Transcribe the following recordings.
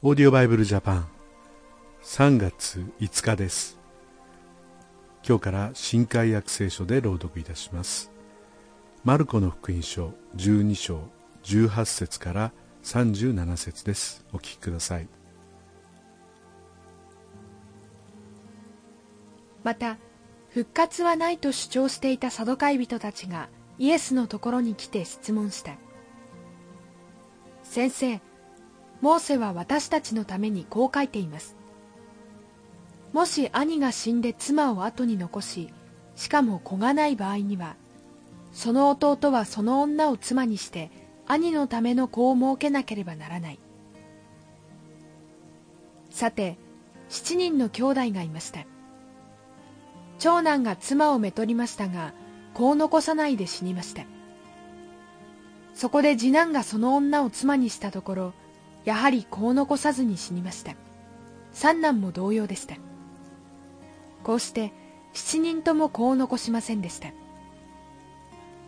オーディオバイブルジャパン。3月5日です。今日から新海約聖書で朗読いたします。マルコの福音書12章18節から37節です。お聞きください。また復活はないと主張していたサドカイ人たちがイエスのところに来て質問した。先生モーセは私たちのためにこう書いています。もし兄が死んで妻を後に残ししかも子がない場合にはその弟はその女を妻にして兄のための子を設けなければならない。さて7人の兄弟がいました。長男が妻をめとりましたが子を残さないで死にました。そこで次男がその女を妻にしたところやはり子を残さずに死にました。三男も同様でした。こうして7人とも子を残しませんでした。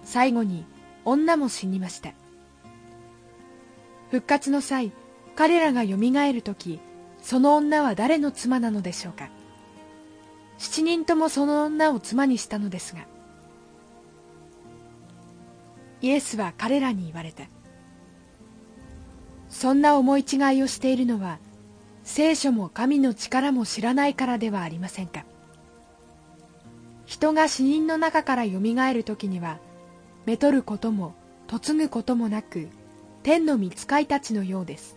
最後に女も死にました。復活の際彼らがよみがえる時その女は誰の妻なのでしょうか。7人ともその女を妻にしたのですがイエスは彼らに言われた。そんな思い違いをしているのは聖書も神の力も知らないからではありませんか。人が死人の中からよみがえる時にはめとることも嫁ぐこともなく天の御使いたちのようです。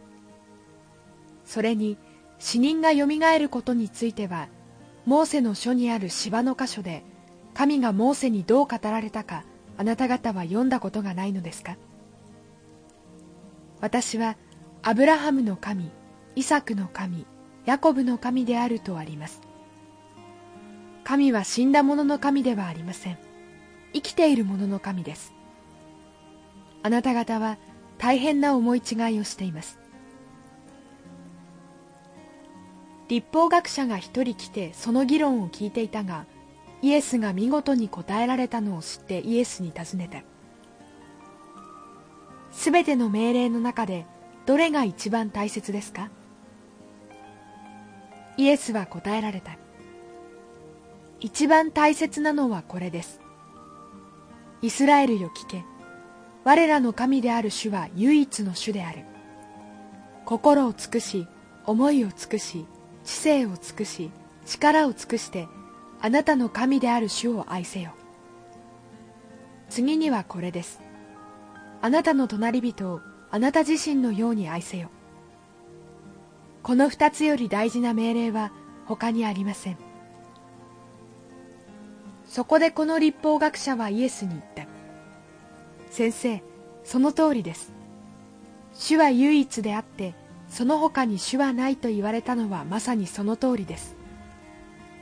それに死人がよみがえることについてはモーセの書にある芝の箇所で神がモーセにどう語られたかあなた方は読んだことがないのですか。私はアブラハムの神イサクの神ヤコブの神であるとあります。神は死んだ者の神ではありません。生きている者の神です。あなた方は大変な思い違いをしています。立法学者が一人来てその議論を聞いていたがイエスが見事に答えられたのを知ってイエスに尋ねた。すべての命令の中でどれが一番大切ですか？イエスは答えられた。一番大切なのはこれです。イスラエルよ聞け。我らの神である主は唯一の主である。心を尽くし思いを尽くし知性を尽くし力を尽くしてあなたの神である主を愛せよ。次にはこれです。あなたの隣人をあなた自身のように愛せよ。この二つより大事な命令は他にありません。そこでこの立法学者はイエスに言った。先生その通りです。主は唯一であってその他に主はないと言われたのはまさにその通りです。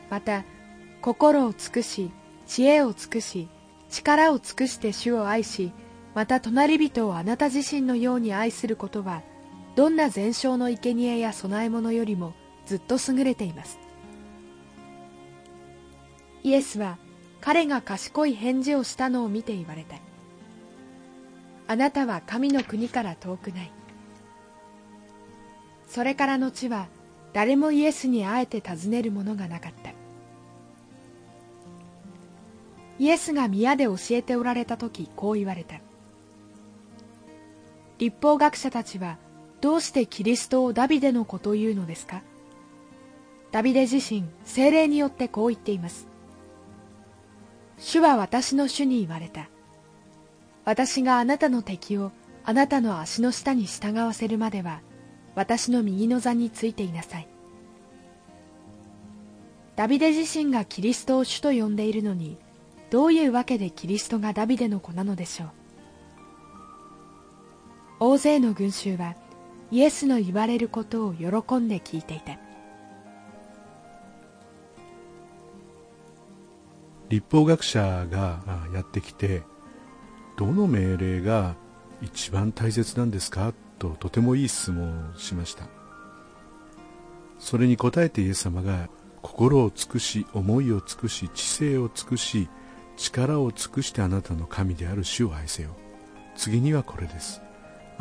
また心を尽くし知恵を尽くし力を尽くして主を愛しまた隣人をあなた自身のように愛することはどんな全焼の生贄や供え物よりもずっと優れています。イエスは彼が賢い返事をしたのを見て言われたあなたは神の国から遠くない。それから後は誰もイエスにあえて尋ねるものがなかった。イエスが宮で教えておられた時こう言われた。立法学者たちはどうしてキリストをダビデの子というのですか？ダビデ自身精霊によってこう言っています。主は私の主に言われた。私があなたの敵をあなたの足の下に従わせるまでは私の右の座についていなさい。ダビデ自身がキリストを主と呼んでいるのにどういうわけでキリストがダビデの子なのでしょう？大勢の群衆はイエスの言われることを喜んで聞いていた立法学者がやってきてどの命令が一番大切なんですかととてもいい質問をしました。それに答えてイエス様が心を尽くし思いを尽くし知性を尽くし力を尽くしてあなたの神である主を愛せよ。次にはこれです。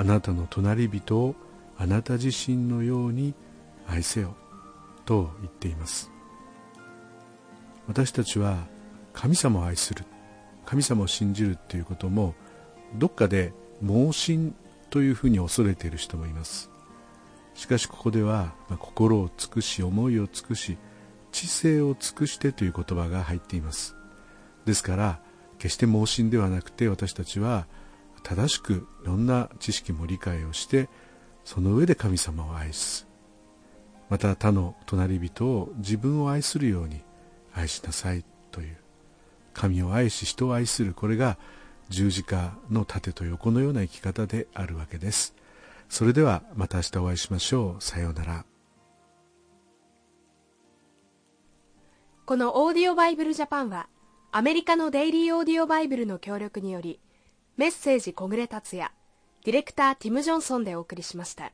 あなたの隣人をあなた自身のように愛せよと言っています。私たちは神様を愛する神様を信じるっていうこともどっかで盲信というふうに恐れている人もいます。しかしここでは、まあ、心を尽くし思いを尽くし知性を尽くしてという言葉が入っています。ですから決して盲信ではなくて私たちは正しくいろんな知識も理解をしてその上で神様を愛すまた他の隣人を自分を愛するように愛しなさいという神を愛し人を愛するこれが十字架の縦と横のような生き方であるわけです。それではまた明日お会いしましょう。さようなら。このオーディオバイブルジャパンはアメリカのデイリーオーディオバイブルの協力によりメッセージ小暮達也ディレクターティム・ジョンソンでお送りしました。